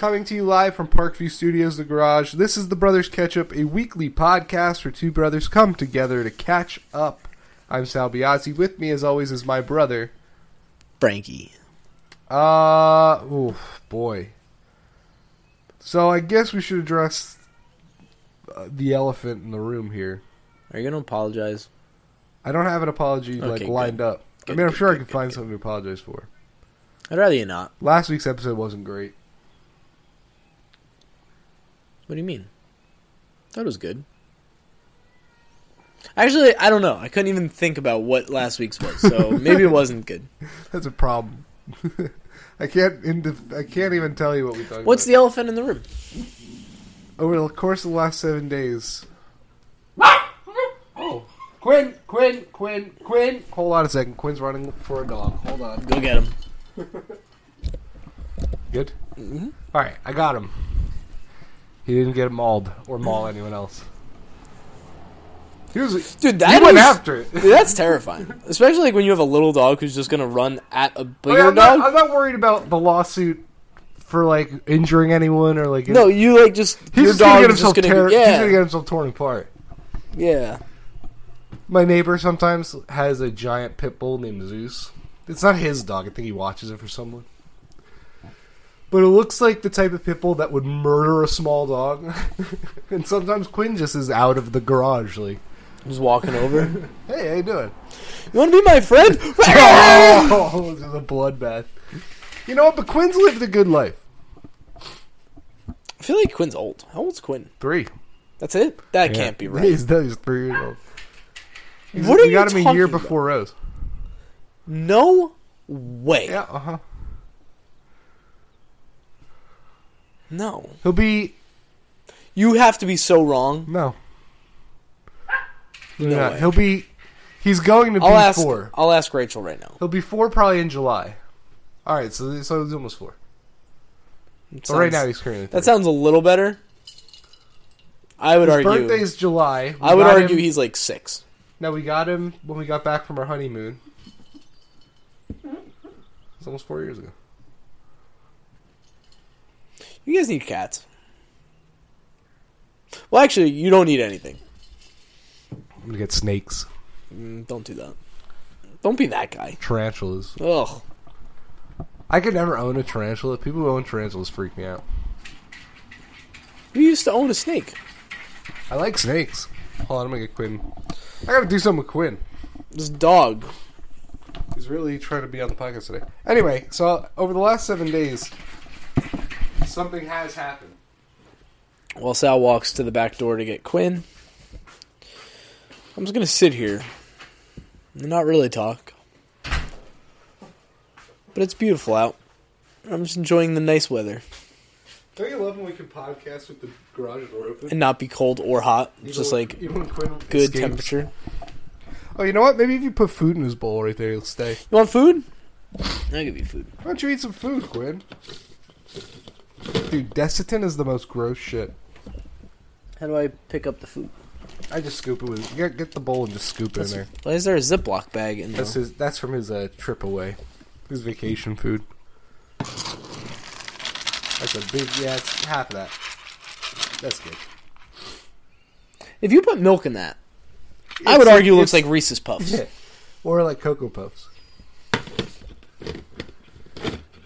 Coming to you live from Parkview Studios, the garage. This is the Brothers Catch Up, a weekly podcast where two brothers come together to catch up. I'm Sal Biazzi. With me, as always, is my brother. Frankie. Uh, oh boy. So I guess we should address uh, the elephant in the room here. Are you gonna apologize? I don't have an apology like Okay, good. lined up. I Good, mean, I'm good, sure I good, can good, find something to apologize for. I'd rather you not. Last week's episode wasn't great. What do you mean? That was good. Actually, I don't know. I couldn't even think about what last week's was, so maybe it wasn't good. That's a problem. I can't. Indif- I can't even tell you what we talked What's about. the elephant in the room? over the course of the last seven days? Oh, Quinn, Quinn, Quinn, Quinn. Hold on a second. Quinn's running for a dog. Hold on. Go get him. Good. Mm-hmm. All right, I got him. He didn't get mauled or maul anyone else. He was. Dude, he that went is- after it. Dude, that's terrifying. Especially like when you have a little dog who's just gonna run at a bigger mean, I'm, dog. not, I'm not worried about the lawsuit for like injuring anyone or like. no, you like just he's your just gonna dog get is just gonna tear- be, He's gonna get himself torn apart. yeah. My neighbor sometimes has a giant pit bull named Zeus. It's not his dog. I think he watches it for someone. But it looks like the type of pit bull that would murder a small dog. and sometimes Quinn just is out of the garage, like, Just walking over. "Hey, how you doing?" you want to be my friend? oh, this is a bloodbath. You know what? But Quinn's lived a good life. I feel like Quinn's old. How old's Quinn? Three. That's it. That Yeah. can't be right. He's, he's three years old. He's- What are we got you him a year talking before Rose. No way. Yeah, uh huh. No. He'll be You have to be so wrong. no. No Yeah, way. He'll be. He's going to be I'll ask. four. I'll ask Rachel right now. He'll be four probably in July. All right, so so he's almost four. It So right sounds- now he's currently. that sounds a little better. I would His argue. birthday's July. We I would got argue him- he's like six. now we got him when we got back from our honeymoon. It's almost four years ago. You guys need cats. Well, actually, you don't need anything. I'm gonna get snakes, Mm, don't do that. Don't be that guy. tarantulas. Ugh. I could never own a tarantula. People who own tarantulas freak me out. You used to own a snake. I like snakes. Hold on, I'm gonna get Quinn. I gotta do something with Quinn. This dog. He's really trying to be on the podcast today. Anyway, so over the last seven days, something has happened. While Sal walks to the back door to get Quinn, I'm just gonna sit here and not really talk. But it's beautiful out. I'm just enjoying the nice weather Don't you love when we can podcast with the garage door open? and not be cold or hot. It's just Even- like even good escapes. temperature. Oh, you know what? Maybe if you put food in his bowl right there, he'll stay. You want food? I'll give you food. Why don't you eat some food, Quinn? Dude, Desitin is the most gross shit. How do I pick up the food? I just scoop it with. Get, get the bowl and just scoop it in there. Why is there a Ziploc bag in there? That's his. That's from his uh, trip away. His vacation food. That's a big. Yeah, it's half of that. That's good. If you put milk in that, I would It's argue it looks it's- like Reese's Puffs. Yeah. Or like Cocoa Puffs.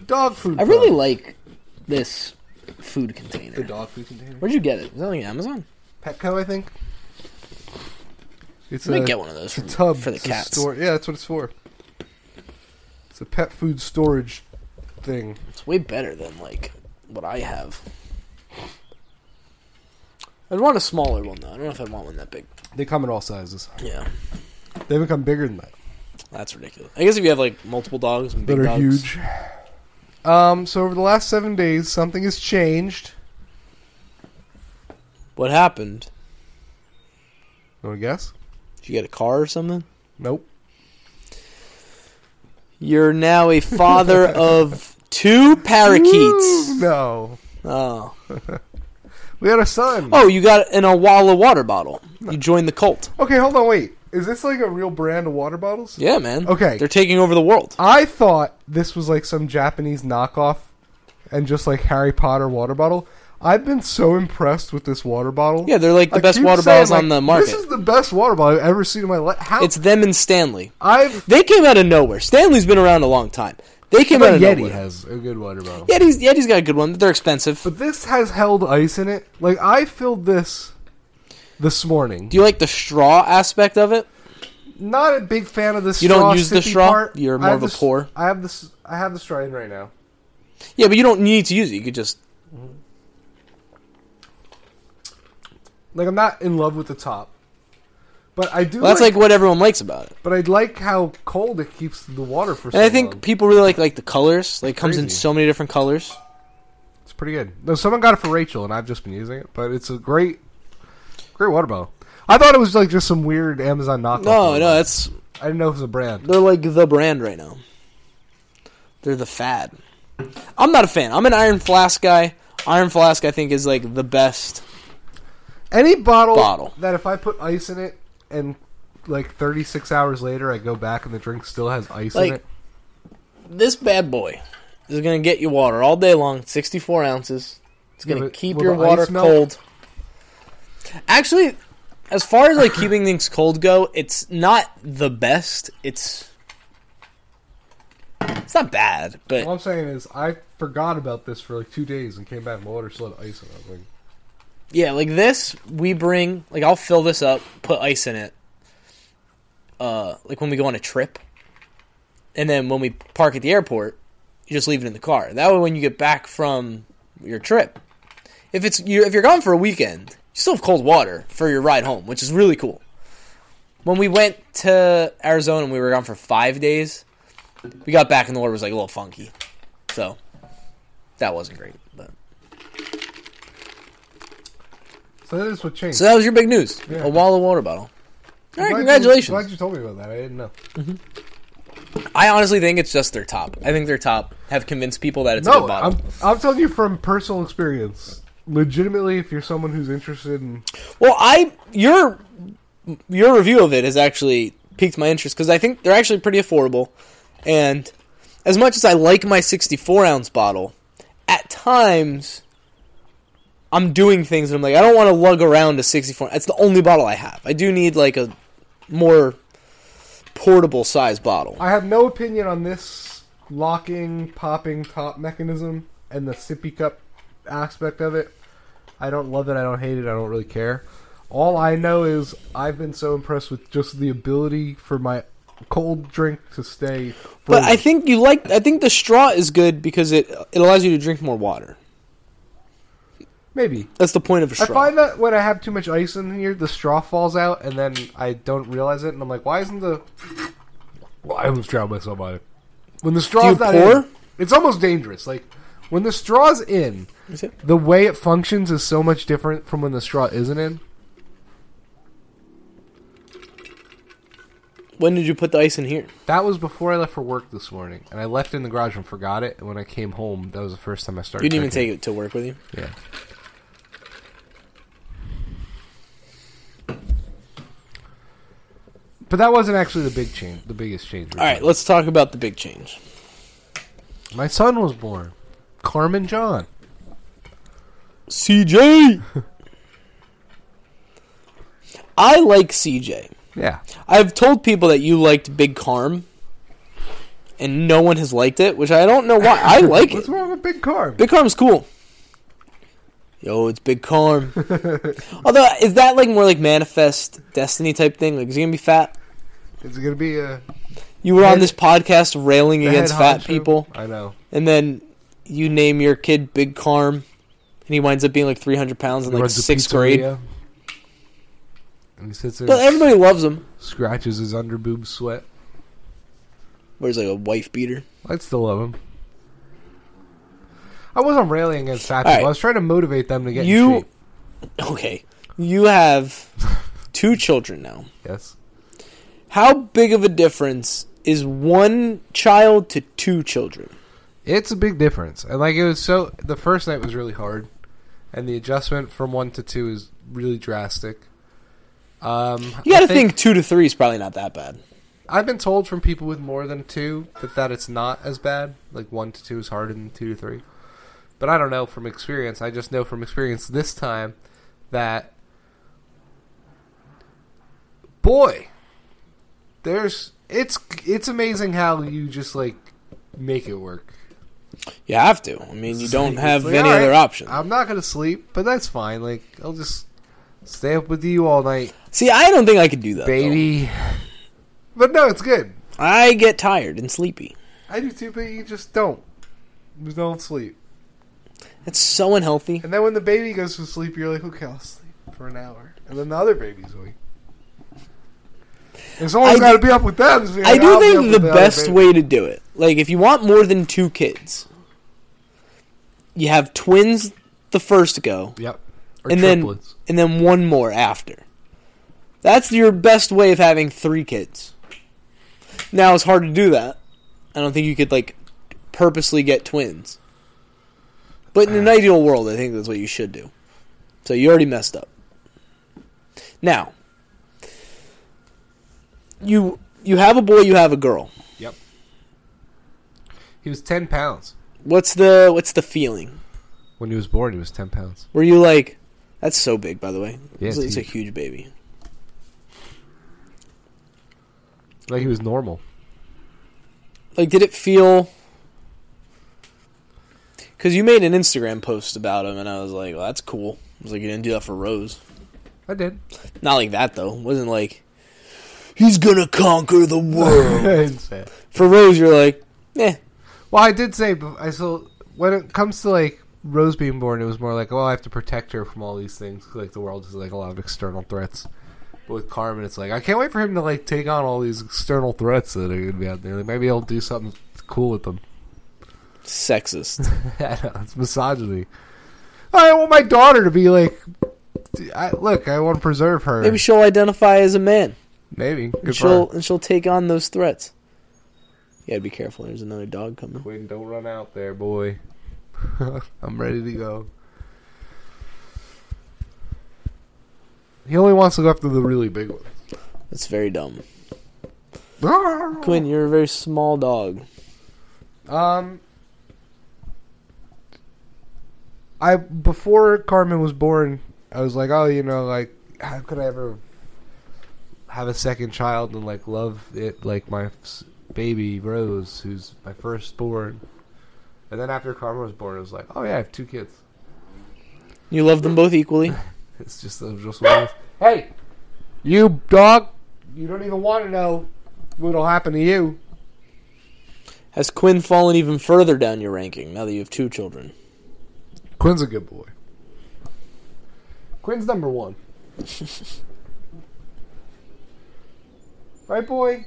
Dog food. I really like this food container. the dog food container. Where'd you get it? Is that like Amazon? Petco, I think. It's might a, get one of those for, tub for the cats. store- Yeah, that's what it's for. It's a pet food storage thing. It's way better than like what I have. I'd want a smaller one though. I don't know if I want one that big. They come in all sizes. Yeah, They become bigger than that. that's ridiculous. I guess if you have like multiple dogs and big that are dogs, huge. Um, so over the last seven days, something has changed. what happened? Want to guess? Did you get a car or something? Nope. You're now a father of two parakeets. Woo, no. Oh, We had a son. oh, you got an Owala water bottle. You joined the cult. Okay, hold on, wait. Is this like a real brand of water bottles? Yeah, man. Okay. they're taking over the world. I thought this was like some Japanese knockoff and just like Harry Potter water bottle. I've been so impressed with this water bottle. Yeah, they're like the I best water saying, bottles on the market. This is the best water bottle I've ever seen in my life. How It's them and Stanley. I've They came out of nowhere. Stanley's been around a long time. They came out of Yeti nowhere. has a good water bottle. Yeti's, Yeti's got a good one. They're expensive. But this has held ice in it. Like I filled this this morning. Do you like the straw aspect of it? Not a big fan of the straw. You straw. don't use the straw? Part. You're more of a pour? I have this. I have the straw in right now. Yeah, but you don't need to use it. You could just. Mm-hmm. Like I'm not in love with the top, but I do. Well, that's like what everyone likes about it. But I'd like how cold it keeps the water for. so And I think long. people really like like the colors. Like, it comes in so many different colors. it's pretty good. No, someone got it for Rachel, and I've just been using it. But it's a great, great water bottle. I thought it was like just some weird Amazon knockoff. No, no, that's I didn't know it was a brand. they're like the brand right now. They're the fad. I'm not a fan. I'm an Iron Flask guy. Iron Flask, I think, is like the best. Any bottle, Bottle. that if I put ice in it and like 36 hours later I go back and the drink still has ice Like- in it. This bad boy is gonna get you water all day long. 64 ounces. It's gonna but keep will your the water melt? cold. Actually, as far as like keeping things cold go, it's not the best. It's it's not bad, but All I'm saying is I forgot about this for like two days and came back and my water still had ice in it. Like, Yeah, like this, we bring like I'll fill this up, put ice in it. Uh, like when we go on a trip, and then when we park at the airport, you just leave it in the car. That way, when you get back from your trip, if it's you, if you're gone for a weekend, you still have cold water for your ride home, which is really cool. When we went to Arizona and we were gone for five days, we got back and the water was like a little funky, so that wasn't great. But so that is what changed. So that was your big news. Yeah. Owala water bottle. All right, Glad you- congratulations. glad you told me about that. I didn't know. Mm-hmm. I honestly think it's just their top. I think their top have convinced people that it's a No, good bottle. I'm, I'm telling you from personal experience. Legitimately, if you're someone who's interested in, well, I your your review of it has actually piqued my interest because I think they're actually pretty affordable. And as much as I like my 64 ounce bottle, at times I'm doing things and I'm like, I don't want to lug around a 64. That's the only bottle I have. I do need like a more portable size bottle. I have no opinion on this locking, popping top mechanism and the sippy cup aspect of it. I don't love it. I don't hate it. I don't really care. All I know is I've been so impressed with just the ability for my cold drink to stay. But I think you like. I think the straw is good because it it allows you to drink more water. maybe That's the point of a straw. I find that when I have too much ice in here, the straw falls out, and then I don't realize it, and I'm like, why isn't the? Well, I almost drowned myself on it. When the straw's not pour? in, it's almost dangerous. Like when the straw's in, the way it functions is so much different from when the straw isn't in. When did you put the ice in here? That was before I left for work this morning, and I left it in the garage and forgot it. And when I came home, that was the first time I started. You didn't even take it to work with you. Yeah. But that wasn't actually the big change, the biggest change. All right, let's talk about the big change. My son was born. Carmen John. CJ. I like CJ. Yeah. I've told people that you liked Big Carm, and no one has liked it, which I don't know why. I like What's it. What's wrong with Big Carm? Big Carm's cool. Yo, it's Big Carm. Although, is that like more like manifest destiny type thing? Like, is he gonna be fat? Is it going to be a You were on this podcast railing against fat honcho? people, I know. and then you name your kid Big Carm, and he winds up being like 300 pounds in like sixth grade. And he sits there But everybody loves him. scratches his underboob sweat. Where's like a wife beater? I'd still love him. I wasn't railing against fat people. right. I was trying to motivate them to get You okay? You have two children now. Yes. How big of a difference is one child to two children? It's a big difference. And like it was so the first night was really hard. And the adjustment from one to two is really drastic. Um You got to think two to three is probably not that bad. I've been told from people with more than two that that it's not as bad. Like one to two is harder than two to three. But I don't know from experience. I just know from experience this time that boy, there's it's it's amazing how you just like make it work. You have to. I mean, you don't have like, any right, other option. I'm not gonna sleep, but that's fine. Like I'll just stay up with you all night, See, I don't think I could do that, though. baby. But no, it's good. I get tired and sleepy. I do too, but you just don't. You don't sleep. It's so unhealthy. And then when the baby goes to sleep, you're like, okay, I'll sleep for an hour. And then the other baby's awake. And someone's I got to be up with them. I do I'll be think the best way to do it, like if you want more than two kids, you have twins the first go, Yep. Or and then and then one more after. That's your best way of having three kids. Now it's hard to do that. I don't think you could like purposely get twins. But in an ah. ideal world, I think that's what you should do. So you already messed up. Now, you you have a boy, you have a girl. Yep. He was 10 pounds. What's the what's the feeling? When he was born, he was 10 pounds. Were you like, that's so big, by the way. Yeah, it's, it's a huge. huge baby. Like he was normal. Like, did it feel? Because you made an Instagram post about him, and I was like, well, that's cool. I was like, you didn't do that for Rose. I did. Not like that though. It wasn't like he's gonna conquer the world. didn't say it. for Rose, you're like, eh. Well, I did say, I still, when it comes to like Rose being born, it was more like, well, I have to protect her from all these things. 'cause, Like the world has like a lot of external threats. But with Carmen, it's like I can't wait for him to like take on all these external threats that are gonna be out there. Like maybe he'll do something cool with them. Sexist. I know, it's misogyny. I want my daughter to be like, I, look, I want to preserve her. Maybe she'll identify as a man. Maybe. Good And she'll and she'll take on those threats. You gotta be careful. There's another dog coming. Quinn, don't run out there, boy. I'm ready to go. He only wants to go after the really big ones. That's very dumb. Quinn, you're a very small dog. Um, I before Carmen was born, I was like, oh, you know, like, how could I ever have a second child and like love it like my baby Rose, who's my firstborn. And then after Carmen was born, it was like, oh yeah, I have two kids. You love them both equally. It's just, uh, it just one Hey, you dog, you don't even want to know what'll happen to you. Has Quinn fallen even further down your ranking now that you have two children? Quinn's a good boy. Quinn's number one. right, boy?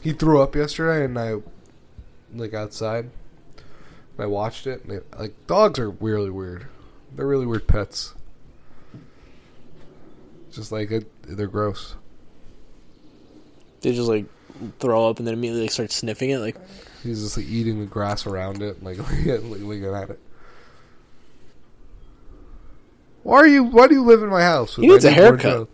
He threw up yesterday, and I, like, outside. And I watched it, and they, like, dogs are really weird. They're really weird pets. Just like, it, they're gross. They just like throw up and then immediately like, start sniffing it. Like He's just like eating the grass around it, like looking looking at it. Why are you? Why do you live in my house? with He needs a haircut. child?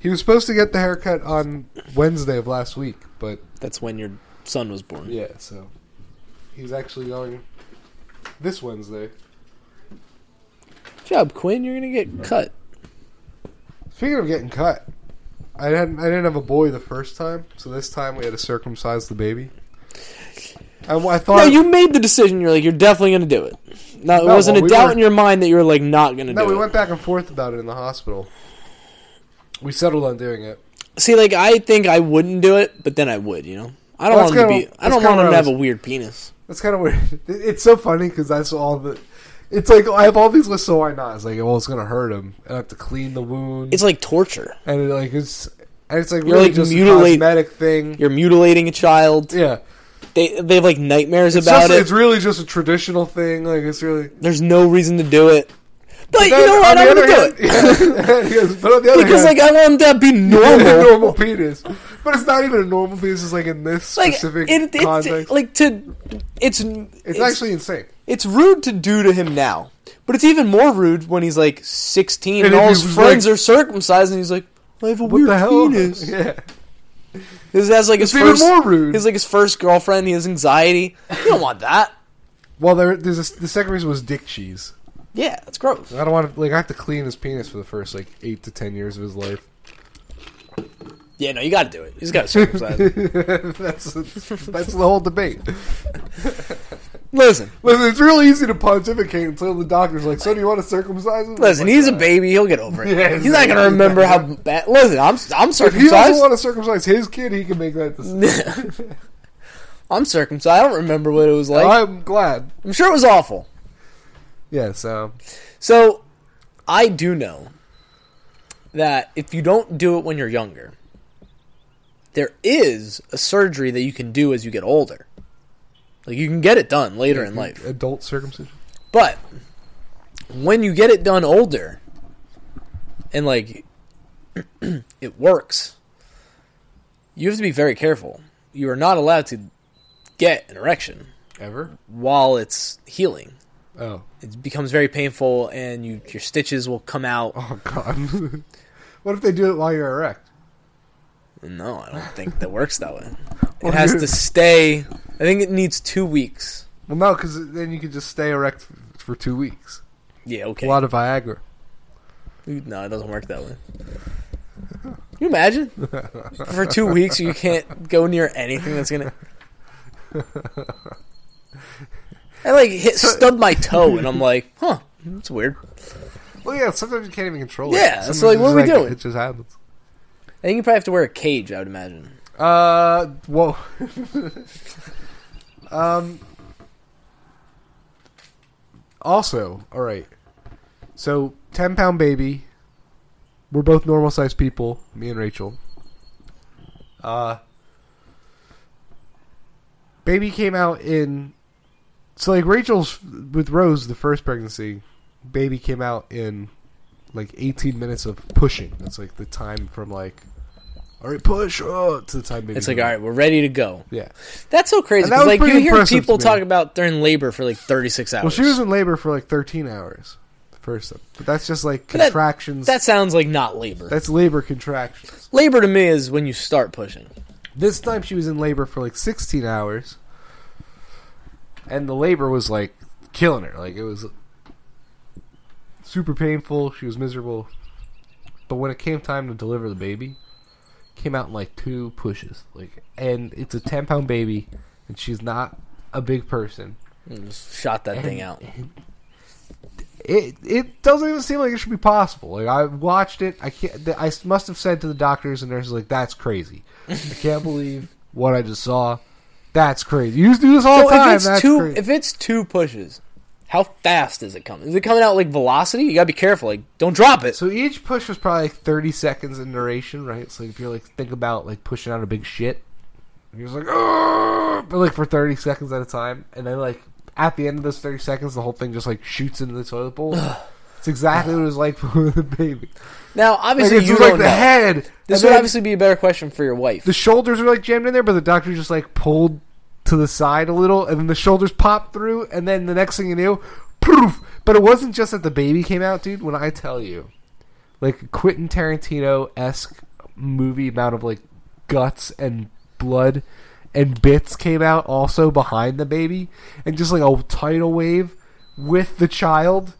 He was supposed to get the haircut on Wednesday of last week, but that's when your son was born. yeah, so he's actually going this Wednesday. Good job, Quinn. You're gonna get cut. Speaking of getting cut, I hadn't I didn't have a boy the first time, so this time we had to circumcise the baby. I, I thought No, you made the decision. You're like, you're definitely gonna do it. No, it No, wasn't well, a we doubt were- in your mind that you were like not gonna do it. no, do we it. went back and forth about it in the hospital. We settled on doing it. See, like I think I wouldn't do it, but then I would. You know, I don't Well, want him to be. I don't want him to have a weird penis. That's kind of weird. It's so funny because that's all the. It's like I have all these lists, so why not? It's like, well, it's gonna hurt him, and I have to clean the wound, It's like torture. and it, like it's, and it's like You're, really like, just mutilate- a cosmetic thing. You're mutilating a child. yeah, They they have like nightmares it's about just, it. It's really just a traditional thing. Like it's really. There's no reason to do it. But you know what? I'm gonna do it hand- He goes, but on the other because like I want him to be normal. normal penis, but it's not even a normal penis. It's like in this like specific it, it, context. like to it's, it's, actually insane. it's rude to do to him now, but it's even more rude when he's like 16 and, And all his friends like- are circumcised and he's like, I have a What weird the hell? penis. Yeah, His has like his it's even first, more rude. his like his first girlfriend. He has anxiety. You don't want that. Well, there, there's a, the second reason was dick cheese. Yeah, that's gross. I don't want to like I have to clean his penis for the first like eight to ten years of his life. Yeah, no, you got to do it. He's got to circumcise. that's that's the whole debate. listen, Listen, it's really easy to pontificate until the doctor's like, "So do you want to circumcise him?" listen. Like, He's a baby. He'll get over it. Yeah, he's not gonna remember how bad. Listen, I'm I'm If he doesn't want to circumcise his kid, he can make that decision. I'm circumcised. I don't remember what it was like. I'm glad. I'm sure it was awful. Yeah. So So, I do know that if you don't do it when you're younger, there is a surgery that you can do as you get older. Like you can get it done later in mm-hmm. life. adult circumcision. But when you get it done older and like it works, you have to be very careful. You are not allowed to get an erection Ever? while it's healing. Oh. It becomes very painful and you your stitches will come out. Oh God. what if they do it while you're erect? No, I don't think that works that way. It has to stay. I think it needs 2 weeks. Well, no, because then you could just stay erect for two weeks. Yeah, okay. A lot of Viagra. No, it doesn't work that way. Can you imagine? For two weeks, you can't go near anything that's gonna. I like hit stub my toe, and I'm like, huh, that's weird. Well, yeah. Sometimes you can't even control it. Yeah, so, like, what are we doing? It just happens. I think you probably have to wear a cage. I would imagine. Uh, whoa. um. Also, all right. So, ten pound baby. We're both normal sized people. Me and Rachel. Uh. Baby came out in. So like Rachel's with Rose, the first pregnancy, baby came out in like 18 minutes of pushing. That's like the time from like, all right, push uh, to the time baby. It's like, all we're ready to go. Yeah. That's so crazy that like you hear people talk about during labor for like 36 hours. Well, she was in labor for like 13 hours. The first, time. but that's just like But that- contractions. that sounds like not labor. that's labor contractions. labor to me is when you start pushing. This time she was in labor for like 16 hours, and the labor was like killing her. Like it was super painful. She was miserable. But when it came time to deliver the baby, came out in like two pushes. Like, and it's a 10 pound baby, and she's not a big person. And just shot that thing And- out. it it doesn't even seem like it should be possible. Like I watched it, I can't. I must have said to the doctors and nurses like, "That's crazy. I can't believe what I just saw. That's crazy. You do this all So the time. if it's That's two, crazy." if it's two pushes, how fast is it coming? Is it coming out like velocity? You gotta be careful. Like, don't drop it. so each push was probably like thirty seconds in duration, right? So if you're like think about like pushing out a big shit, you're just like, "Argh!" but like for thirty seconds at a time, and then like at the end of those thirty seconds, the whole thing just like shoots into the toilet bowl. it's exactly what it was like for the baby. Now, Like, obviously, it's you like don't the know. head. This and would then- obviously be a better question for your wife. the shoulders are like jammed in there, but the doctor just like pulled to the side a little, and then the shoulders popped through, and then the next thing you knew, poof! But it wasn't just that the baby came out, dude. When I tell you, like Quentin Tarantino esque movie amount of like guts and blood and bits came out also behind the baby, and just like a tidal wave with the child.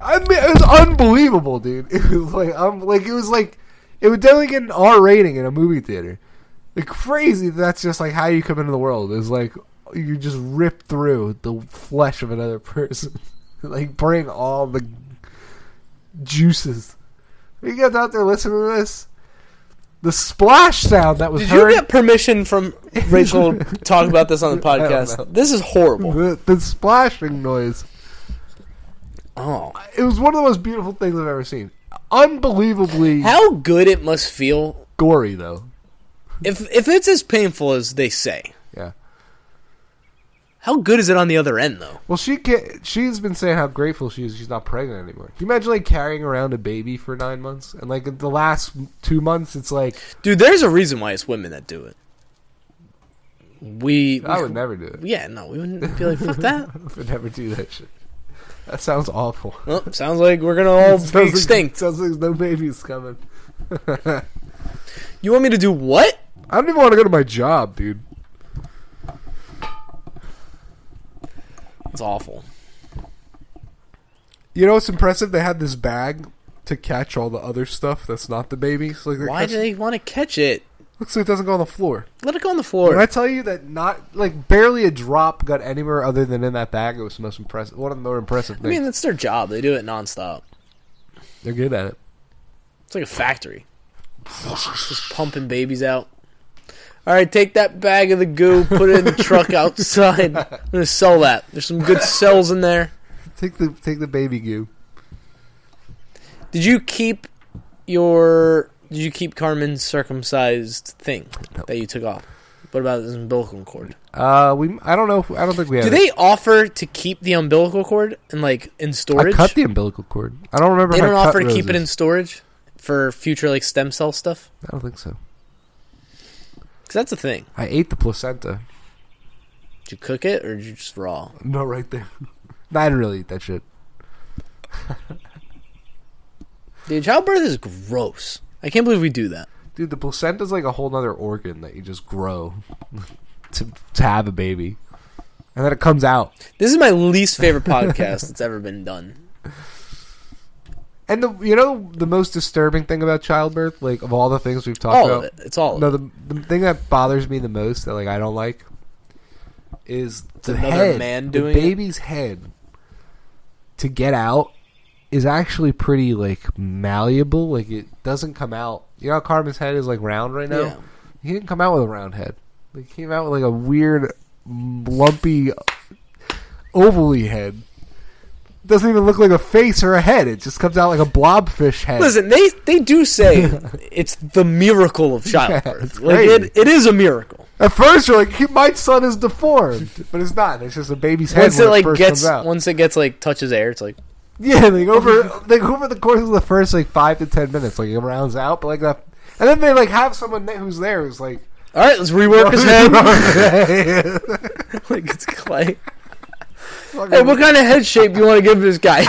I mean, it was unbelievable, dude. It was like, um, like it was like, it would definitely get an R rating in a movie theater. Like crazy. That's just like how you come into the world. Is like you just rip through the flesh of another person, like bring all the juices. Are you guys out there listening to this? The splash sound that was Did you get permission from Rachel to talk about this on the podcast? This is horrible. the, the splashing noise. Oh, It was one of the most beautiful things I've ever seen. Unbelievably how good it must feel gory, though. if if it's as painful as they say. Yeah. How good is it on the other end, though? Well, she can, she's been saying how grateful she is she's not pregnant anymore. Can you imagine like carrying around a baby for nine months and like the last two months it's like Dude, there's a reason why it's women that do it. We, I would never do it. yeah, no, we wouldn't be like fuck that. I would never do that shit. That sounds awful. Well, sounds like we're gonna all be like- extinct. sounds like no babies coming. You want me to do what? I don't even want to go to my job, dude. It's awful. You know what's impressive? They had this bag to catch all the other stuff that's not the baby. So like Why do they want to catch it? Looks like it doesn't go on the floor. Let it go on the When floor. I tell you that not like barely a drop got anywhere other than in that bag, it was the most impressive. One of the more impressive I mean, that's their job. They do it nonstop. they're good at it. It's like a factory. Just pumping babies out. All right, take that bag of the goo, put it in the truck outside. I'm gonna sell that. There's some good cells in there. Take the take the baby goo. Did you keep your? Did you keep Carmen's circumcised thing No. that you took off? What about his umbilical cord? Uh, we I don't know. If, I don't think we have. Do it. they offer to keep the umbilical cord and like in storage? I cut the umbilical cord. I don't remember. they don't offer to keep it in storage for future like stem cell stuff. I don't think so. Because that's a thing. I ate the placenta. Did you cook it or did you just raw? No, right there. no, I didn't really eat that shit. Dude, childbirth is gross. I can't believe we do that. Dude, the placenta's like a whole other organ that you just grow to to have a baby, and then it comes out. This is my least favorite podcast that's ever been done. And the you know the most disturbing thing about childbirth, like of all the things we've talked All about, of it. It's all of no, it. the the thing that bothers me the most that like I don't like is the another head, man the doing it? baby's head to get out is actually pretty like malleable. Like it doesn't come out. You know how Carmen's head is like round right now. Yeah. He didn't come out with a round head. He came out with like a weird, lumpy, ovally head. Doesn't even look like a face or a head. It just comes out like a blobfish head. Listen, they they do say it's the miracle of childbirth. it's like it, it is a miracle. At first, you're like, "My son is deformed," but it's not. It's just a baby's head Once when it like gets once it gets like touches air, it's like Yeah, like over like over the course of the first like five to ten minutes, like it rounds out, but like that, and then they like have someone who's there who's like, all right, let's rework his head. like it's clay. Hey, what kind of head shape do you want to give this guy?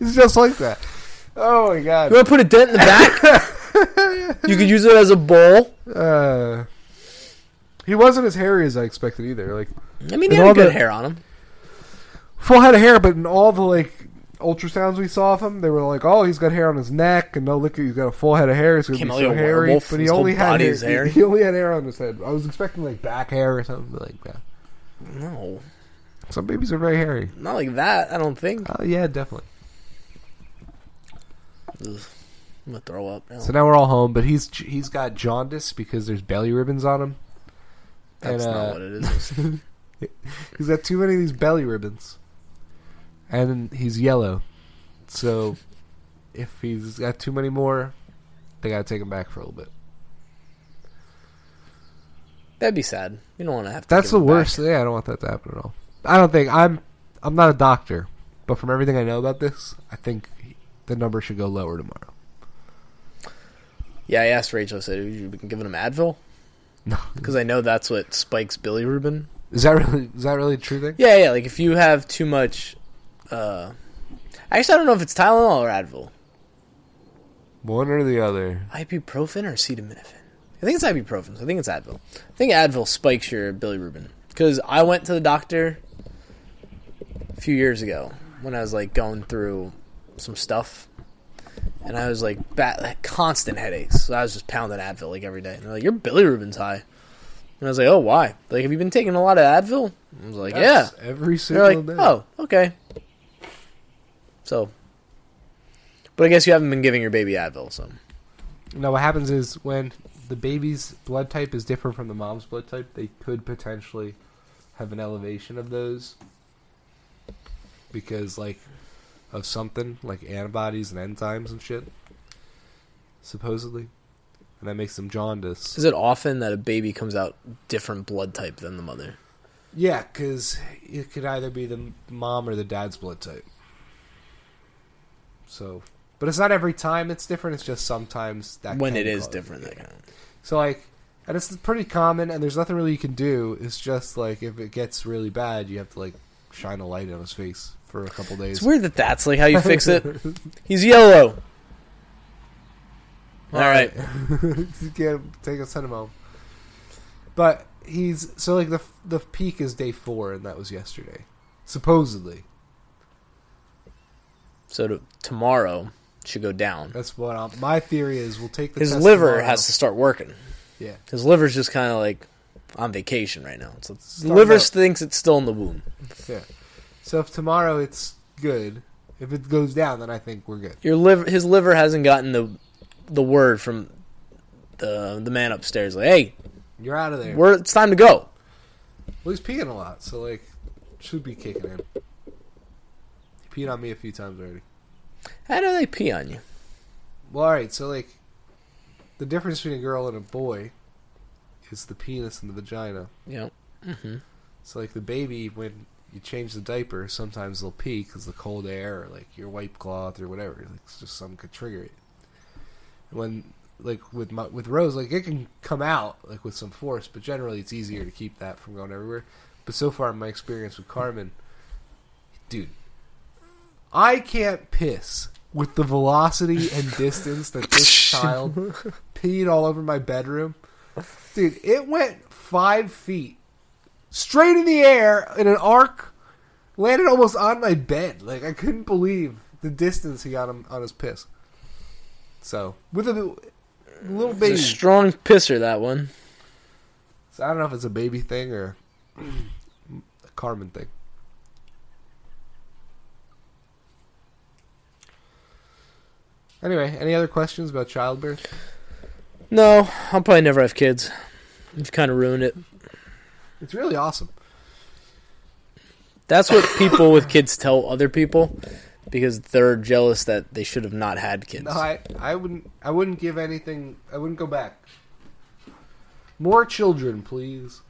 it's just like that. Oh my god. You want to put a dent in the back? you could use it as a bowl. Uh, he wasn't as hairy as I expected either. Like I mean, he had good the- hair on him. Full head of hair, but in all the like ultrasounds we saw of him, they were like, "Oh, he's got hair on his neck, and no, look, he's got a full head of hair. He's gonna Came be so hairy." But he only had hair, is hairy. He only had hair on his head. I was expecting like back hair or something, like that. No, Some babies are very hairy. not like that. I don't think. Uh, yeah, definitely. Ugh, I'm gonna throw up. Now. So now we're all home, but he's he's got jaundice because there's belly ribbons on him. That's and, not uh, what it is. He's got too many of these belly ribbons, and he's yellow. So if he's got too many more, they gotta take him back for a little bit. That'd be sad. You don't want to have to. That's the worst. back. Yeah, I don't want that to happen at all. I don't think I'm. I'm not a doctor, but from everything I know about this, I think the number should go lower tomorrow. Yeah, I asked Rachel. I said, "Have you been giving him Advil?" No, Because I know that's what spikes bilirubin. is that really is that really a true thing? Yeah, yeah. Like if you have too much. Uh Actually, I don't know if it's Tylenol or Advil. One or the other. Ibuprofen or acetaminophen? I think it's ibuprofen. So I think it's Advil. I think Advil spikes your bilirubin. Because I went to the doctor a few years ago when I was like going through some stuff, and I was like, bat- like constant headaches. So I was just pounding Advil like every day. And they're like, "Your bilirubin's high." And I was like, "Oh, why? Like, have you been taking a lot of Advil?" I was like, "Yeah." Every single like, day. "Oh, okay." So, but I guess you haven't been giving your baby Advil, so No, what happens is when the baby's blood type is different from the mom's blood type, they could potentially have an elevation of those because, like, of something like antibodies and enzymes and shit. Supposedly, and that makes them jaundice. Is it often that a baby comes out different blood type than the mother? Yeah, because it could either be the mom or the dad's blood type. So, but it's not every time it's different. It's just sometimes that when it is different, that kind of. So like, and it's pretty common, and there's nothing really you can do. It's just like if it gets really bad, you have to like shine a light on his face for a couple days. It's weird that that's like how you fix it. He's yellow. All right. you can't take a send him home. But he's so like the the peak is day four, and that was yesterday. Supposedly, So to, tomorrow should go down. that's what I'm, my theory is. We'll take the His liver tomorrow. has to start working. Yeah, His liver's just kind of like on vacation right now. So the liver up. thinks it's still in the womb. yeah. So if tomorrow it's good, if it goes down, then I think we're good. Your liver, his liver hasn't gotten the the word from the the man upstairs. Like, hey, You're out of there. we're, it's time to go. Well, he's peeing a lot, so like, should be kicking in. Peed on me a few times already. How do they pee on you? Well, all right. So like, the difference between a girl and a boy is the penis and the vagina. You know, hmm So like the baby, when you change the diaper, sometimes they'll pee because the cold air or like your wipe cloth or whatever, like it's just something could trigger it. When like with my, with Rose, like it can come out like with some force, but generally it's easier to keep that from going everywhere. But so far, in my experience with Carmen, dude, I can't piss with the velocity and distance that this child peed all over my bedroom. Dude, it went five feet straight in the air in an arc, landed almost on my bed. Like I couldn't believe the distance he got him on his piss. So with a little baby, a strong pisser that one. so I don't know if it's a baby thing or a Carmen thing. Anyway, any other questions about childbirth? No, I'll probably never have kids. You've kind of ruined it. It's really awesome. That's what people with kids tell other people because they're jealous that they should have not had kids. No, I, I wouldn't. I wouldn't give anything. I wouldn't go back. More children, please.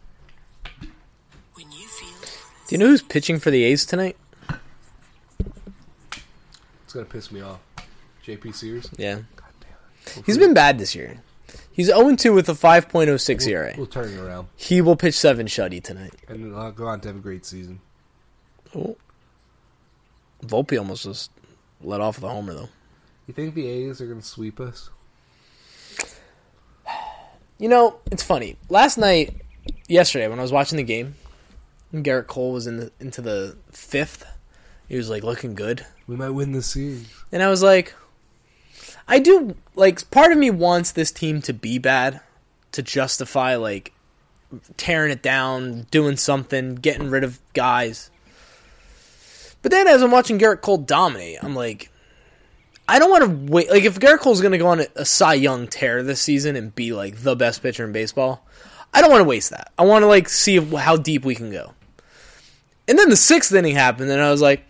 When you feel Do you know who's pitching for the A's tonight? It's gonna piss me off. J.P. Sears. Yeah. God. He's been bad this year. He's 0 2 with a 5.06 ERA. We'll turn it around, He will pitch 7 shutty tonight. and I'll go on to have a great season. Oh. Volpe almost just let off a homer, though. You think the A's are gonna sweep us? You know, it's funny. Last night, yesterday, when I was watching the game, and Gerrit Cole was in the, into the fifth. He was like looking good, We might win the series. and I was like, I do like. Part of me wants this team to be bad to justify like tearing it down, doing something, getting rid of guys. But then, as I'm watching Gerrit Cole dominate, I'm like, I don't want to wait. Like, if Gerrit Cole's going to go on a, a Cy Young tear this season and be like the best pitcher in baseball, I don't want to waste that. I want to like see how deep we can go. And then the sixth inning happened, and I was like,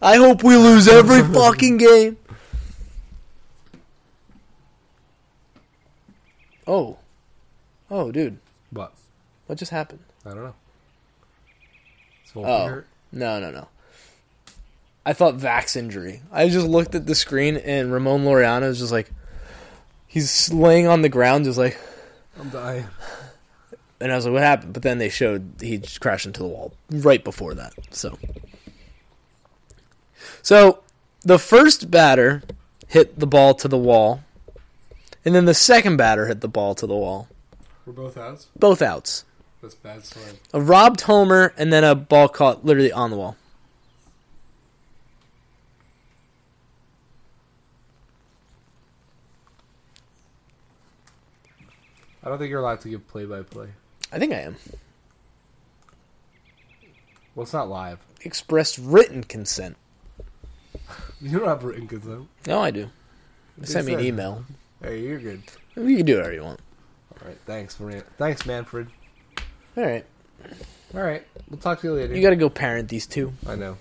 I hope we lose every fucking game. Oh, oh, dude, What? what just happened? I don't know. Is Volpe Oh. hurt? No, no, no. I thought Vax injury. I just looked at the screen and Ramon Laureano is just like he's laying on the ground, just like, I'm dying. and I was like, "What happened?" But then they showed he just crashed into the wall right before that. So, so the first batter hit the ball to the wall, and then the second batter hit the ball to the wall. We're both outs. Both outs. That's bad sign. A robbed homer and then a ball caught literally on the wall. I don't think you're allowed to give play-by-play. I think I am. Well, it's not live. Expressed written consent. You don't have written consent. No, I do. They sent me an email. Hey, you're good. You can do whatever you want. All right. Thanks, Maria. Thanks, Manfred. All right. All right. We'll talk to you later. You got to go parent these two. I know.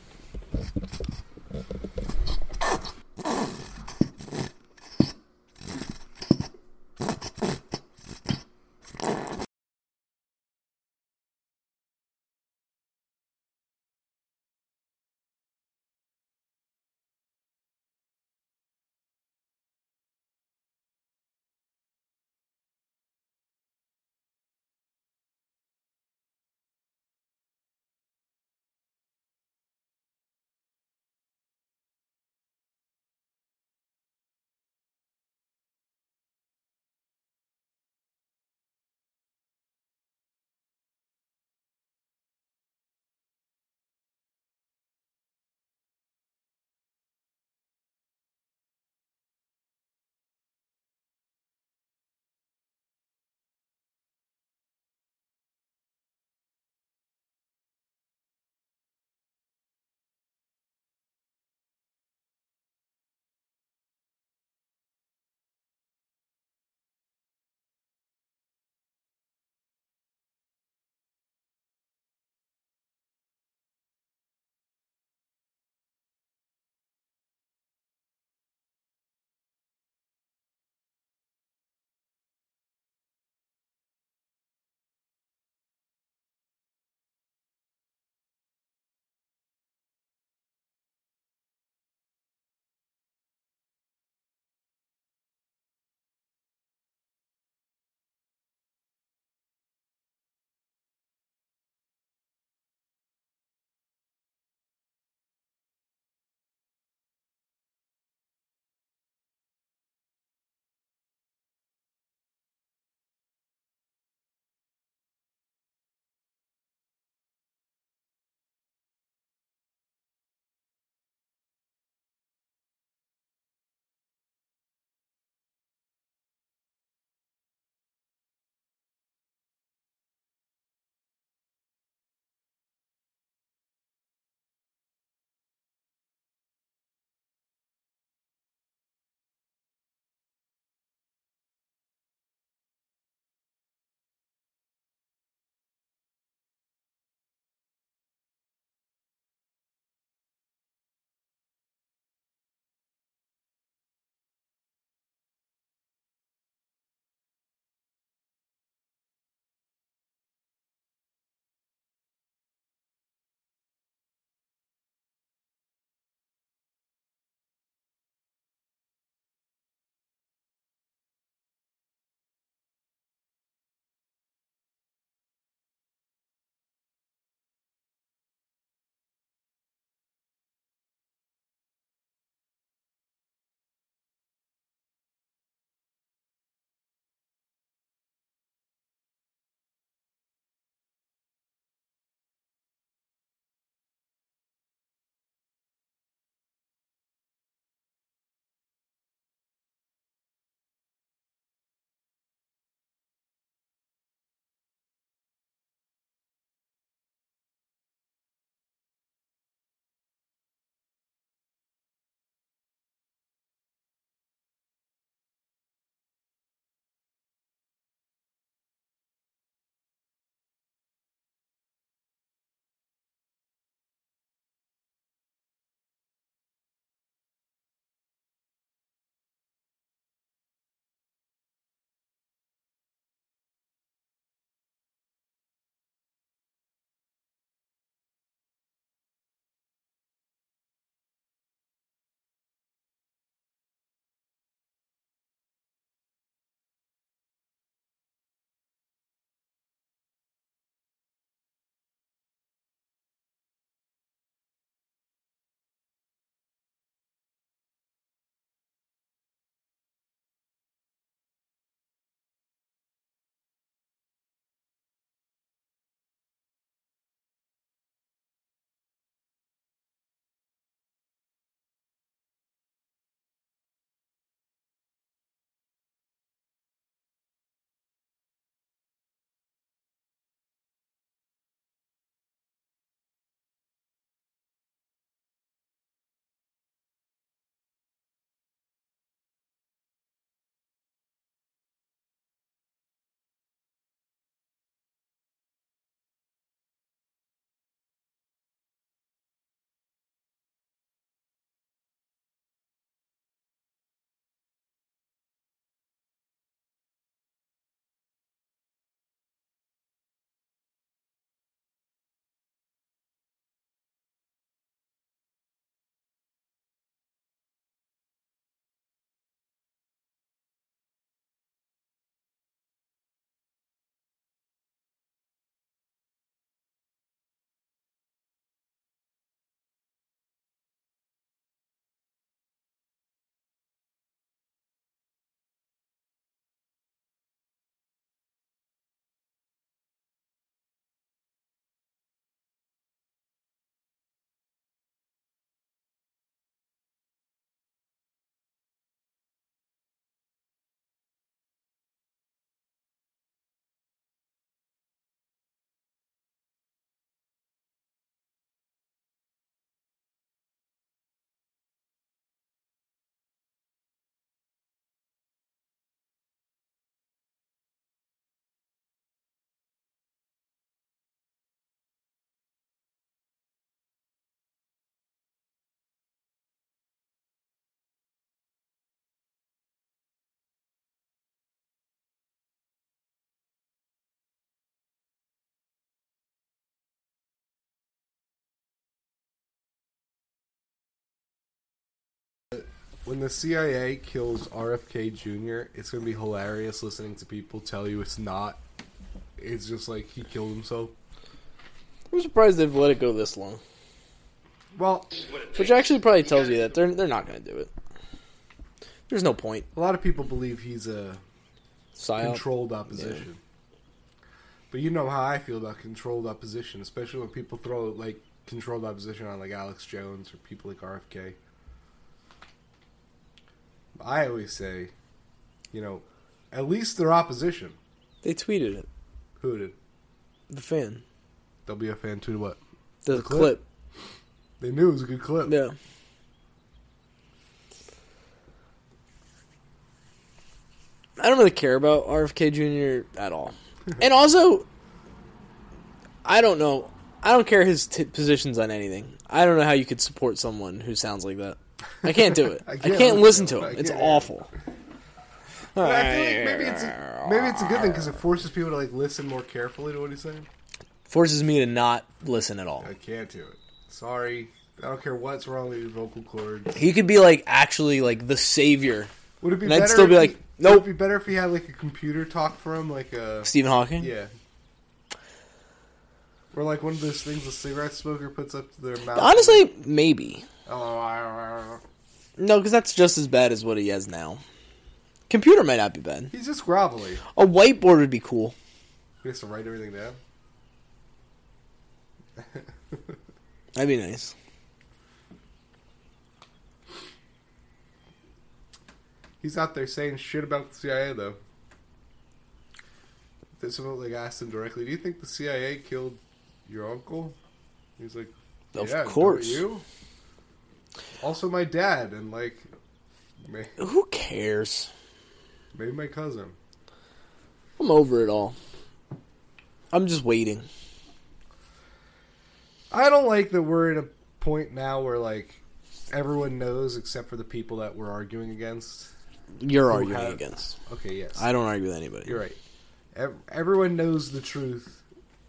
When the CIA kills RFK Jr., it's gonna be hilarious listening to people tell you it's not. It's just like he killed himself. I'm surprised they've let it go this long. Well, Which actually probably tells you that they're they're not going to do it. There's no point. a lot of people believe he's a Psyop. controlled opposition. But you know how I feel about controlled opposition, especially when people throw like controlled opposition on like Alex Jones or people like RFK. I always say, you know, at least they're opposition. They tweeted it. Who did? The fan. They'll be a fan too. What? The, clip? clip. They knew it was a good clip. Yeah. I don't really care about RFK Jr. at all. and also, I don't know. I don't care his t- positions on anything. I don't know how you could support someone who sounds like that. I can't do it. I I can't can't, listen listen to him. It's awful. But I feel like maybe it's a, maybe it's a good thing because it forces people to like listen more carefully to what he's saying. forces me to not listen at all. I can't do it. Sorry, I don't care what's wrong with your vocal cords. He could be like actually like the savior, Would it be And I'd still be like, he, nope. Would it be better if he had like a computer talk for him, like a Stephen Hawking. yeah, or like one of those things a cigarette smoker puts up to their mouth. Honestly, maybe. No, because that's just as bad as what he has now. Computer might not be bad. he's just grovelly. A whiteboard would be cool. He has to write everything down. That'd be nice. He's out there saying shit about the CIA though. Someone like asked him directly, "Do you think the CIA killed your uncle?" He's like, Of "Yeah, course. you." Also, my dad and like, may, Who cares? maybe my cousin. I'm over it all. I'm just waiting. I don't like that we're at a point now where like everyone knows except for the people that we're arguing against. You're arguing have- against. Okay, yes, I don't argue with anybody. You're right. Everyone knows the truth,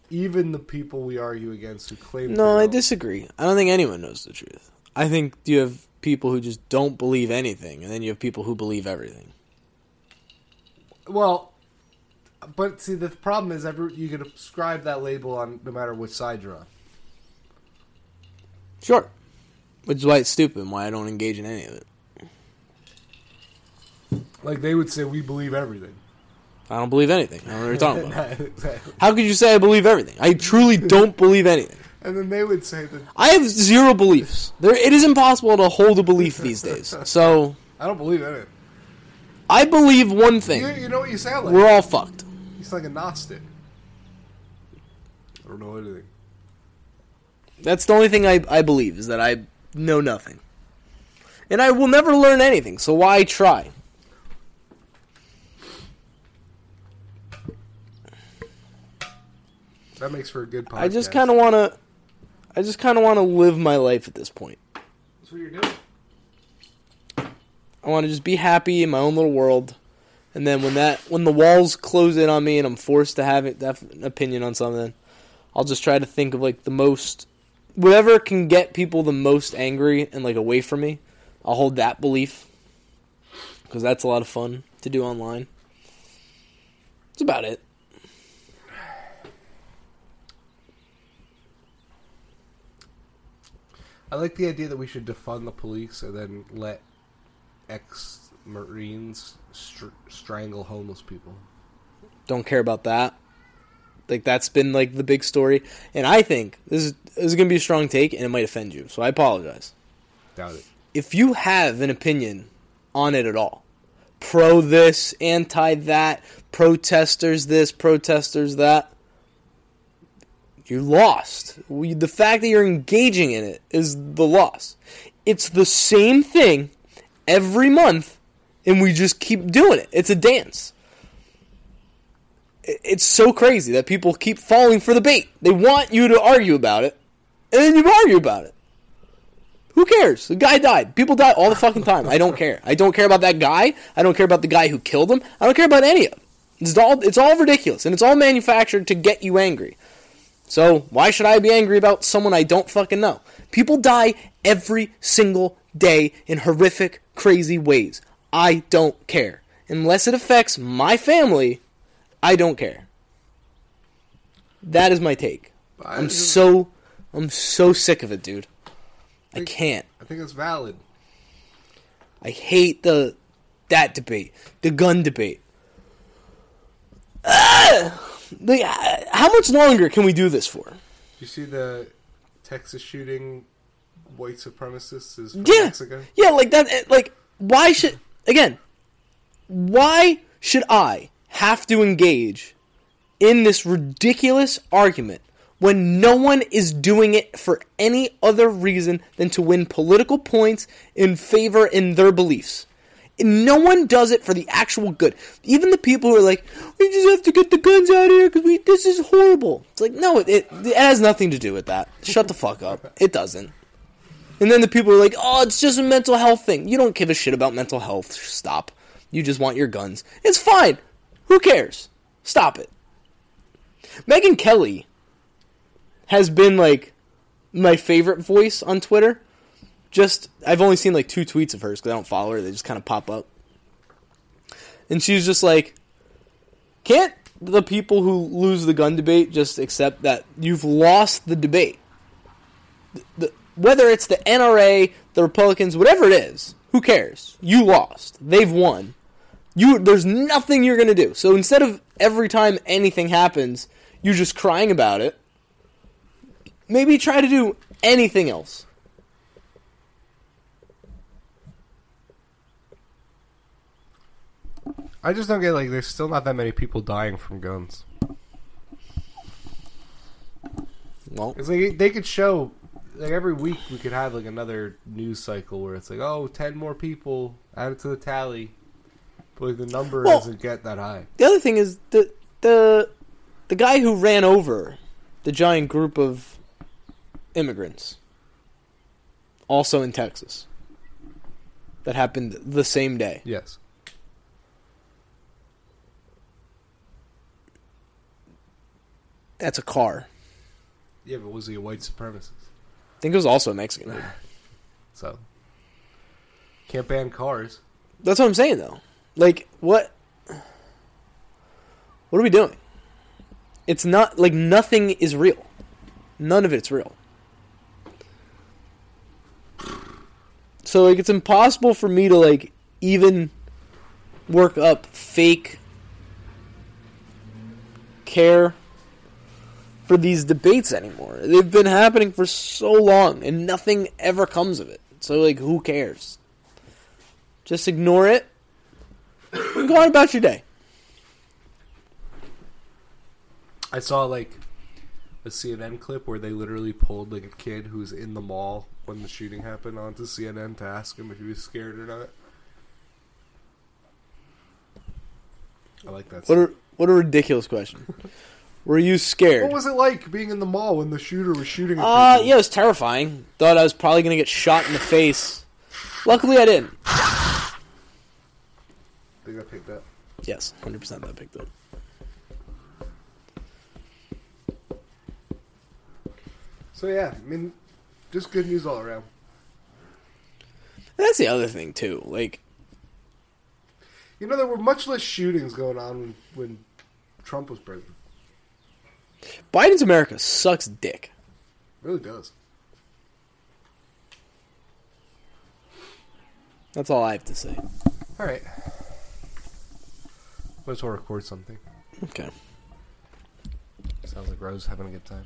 even the people we argue against who claim. No, I disagree. I don't think anyone knows the truth. I think you have people who just don't believe anything, and then you have people who believe everything. Well, but see, the problem is, every you can ascribe that label on no matter which side you're on. Sure. Which is why it's stupid and why I don't engage in any of it. Like they would say, we believe everything. I don't believe anything. I don't know what you're talking about. Exactly. How could you say I believe everything? I truly don't believe anything. And then they would say that I have zero beliefs. There, it is impossible to hold a belief these days. So I don't believe in it. I believe one thing: You, you know what you sound like? we're all fucked. Sound like a Gnostic. I don't know anything. That's the only thing I, I believe is that I know nothing, and I will never learn anything. So why try? That makes for a good podcast. I just kind of want to. I just kind of want to live my life at this point. That's what you're doing. I want to just be happy in my own little world, and then when that when the walls close in on me and I'm forced to have it, an opinion on something, I'll just try to think of like the most whatever can get people the most angry and like away from me. I'll hold that belief because that's a lot of fun to do online. That's about it. I like the idea that we should defund the police and then let ex Marines str- strangle homeless people. Don't care about that. Like that's been like the big story, and I think this is this is gonna be a strong take, and it might offend you. So I apologize. Doubt it. if you have an opinion on it at all, pro this, anti that, protesters this, protesters that, you're lost. We, the fact that you're engaging in it is the loss. It's the same thing every month, and we just keep doing it. It's a dance. It's so crazy that people keep falling for the bait. They want you to argue about it, and then you argue about it. Who cares? The guy died. People die all the fucking time. I don't care. I don't care about that guy. I don't care about the guy who killed him. I don't care about any of them. It's all it's all ridiculous and it's all manufactured to get you angry. So why should I be angry about someone I don't fucking know? People die every single day in horrific, crazy ways. I don't care. Unless it affects my family, I don't care. That is my take. I I'm so I'm so sick of it, dude. I can't. I think it's valid. I hate the that debate, the gun debate. Ah! Like, how much longer can we do this for? You see the Texas shooting white supremacists is from Yeah, Mexico? yeah, like that. eh, Like, why should again? Why should I have to engage in this ridiculous argument when no one is doing it for any other reason than to win political points in favor in their beliefs? No one does it for the actual good. Even the people who are like, "We just have to get the guns out of here because we this is horrible." It's like, no, it, it it has nothing to do with that. Shut the fuck up. It doesn't. And then the people are like, "Oh, it's just a mental health thing." You don't give a shit about mental health. Stop. You just want your guns. It's fine. Who cares? Stop it. Megyn Kelly has been like my favorite voice on Twitter. Just I've only seen like two tweets of hers because I don't follow her. They just kind of pop up. And she's just like, can't the people who lose the gun debate just accept that you've lost the debate? The, the, whether it's the NRA, the Republicans, whatever it is, who cares? You lost. They've won. You there's nothing you're gonna do. So instead of every time anything happens, you're just crying about it, maybe try to do anything else. I just don't get like there's still not that many people dying from guns. Well, It's like they could show like every week we could have like another news cycle where it's like oh 10 more people added to the tally, but like, the number Well- doesn't get that high. the other thing is the the the guy who ran over the giant group of immigrants, also in Texas, that happened the same day. Yes. That's a car. Yeah, but was he a white supremacist? I think it was also a Mexican. So can't ban cars. That's what I'm saying, though. Like, what? What are we doing? It's not like nothing is real. None of it's real. So like, it's impossible for me to like even work up fake care for these debates anymore. They've been happening for so long, and nothing ever comes of it. So like, who cares? Just ignore it. and Go on about your day. I saw like a CNN clip where they literally pulled like a kid who was in the mall when the shooting happened onto CNN to ask him if he was scared or not. I like that. What a what a ridiculous question. Were you scared? What was it like being in the mall when the shooter was shooting at Uh, people? yeah, it was terrifying. Thought I was probably gonna get shot in the face. Luckily, I didn't. I think I picked up. Yes, hundred percent. That picked up. So yeah, I mean, just good news all around. That's the other thing too. Like, You know, there were much less shootings going on when, when Trump was president. Biden's America sucks dick. It really does. That's all I have to say. All right. Might as well record something. Okay. Sounds like Rose having a good time.